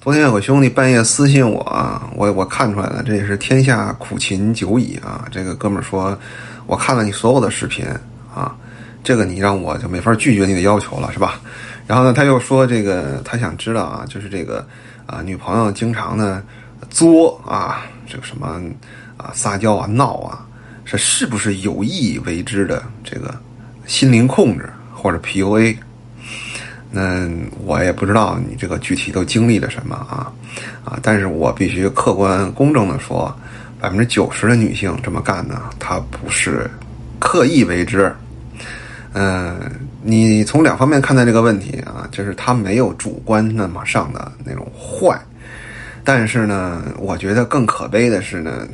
昨天有个兄弟半夜私信我啊，我我看出来了，这也是天下苦秦久矣啊。这个哥们儿说，我看了你所有的视频啊，这个你让我就没法拒绝你的要求了，是吧？然后呢，他又说这个他想知道啊，就是这个啊，女朋友经常呢作啊，这个什么啊撒娇啊闹啊，是是不是有意为之的这个心灵控制或者 PUA？那我也不知道你这个具体都经历了什么啊啊！但是我必须客观公正的说，百分之九十的女性这么干呢，她不是刻意为之。嗯，你从两方面看待这个问题啊，就是她没有主观那么上的那种坏，但是呢，我觉得更可悲的是呢。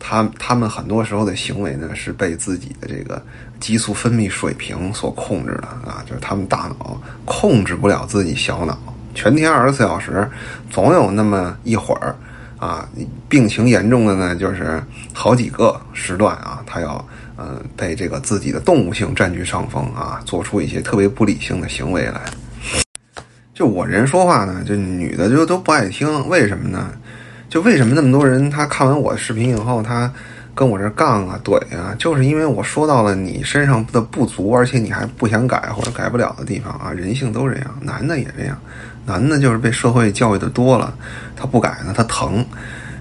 他他们很多时候的行为呢，是被自己的这个激素分泌水平所控制的啊，就是他们大脑控制不了自己小脑，全天二十四小时，总有那么一会儿啊，病情严重的呢，就是好几个时段啊，他要嗯被这个自己的动物性占据上风啊，做出一些特别不理性的行为来。就我人说话呢，就女的就都不爱听，为什么呢？就为什么那么多人他看完我的视频以后，他跟我这杠啊怼啊，就是因为我说到了你身上的不足，而且你还不想改或者改不了的地方啊。人性都这样，男的也这样，男的就是被社会教育的多了，他不改呢，他疼。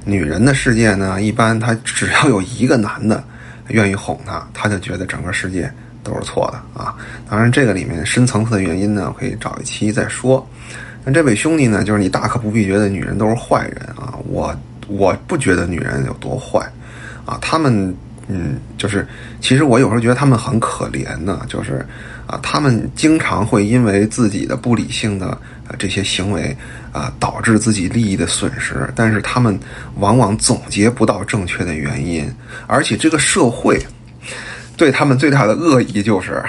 女人的世界呢，一般他只要有一个男的愿意哄她，他就觉得整个世界都是错的啊。当然，这个里面深层次的原因呢，我可以找一期再说。那这位兄弟呢？就是你大可不必觉得女人都是坏人啊！我我不觉得女人有多坏，啊，他们嗯，就是其实我有时候觉得他们很可怜呢，就是啊，他们经常会因为自己的不理性的这些行为啊，导致自己利益的损失，但是他们往往总结不到正确的原因，而且这个社会对他们最大的恶意就是，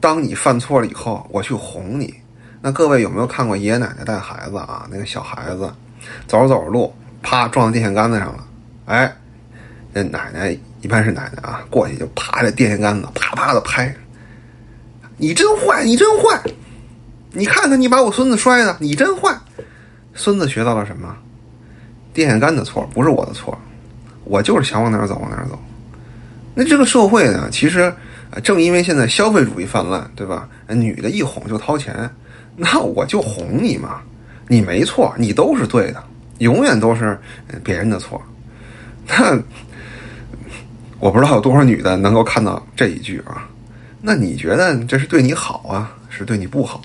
当你犯错了以后，我去哄你。那各位有没有看过爷爷奶奶带孩子啊？那个小孩子走着走着路，啪撞到电线杆子上了。哎，这奶奶一般是奶奶啊，过去就啪这电线杆子啪啪的拍。你真坏，你真坏！你看看你把我孙子摔的，你真坏！孙子学到了什么？电线杆的错不是我的错，我就是想往哪儿走往哪儿走。那这个社会呢，其实正因为现在消费主义泛滥，对吧？女的一哄就掏钱。那我就哄你嘛，你没错，你都是对的，永远都是别人的错。那我不知道有多少女的能够看到这一句啊？那你觉得这是对你好啊，是对你不好？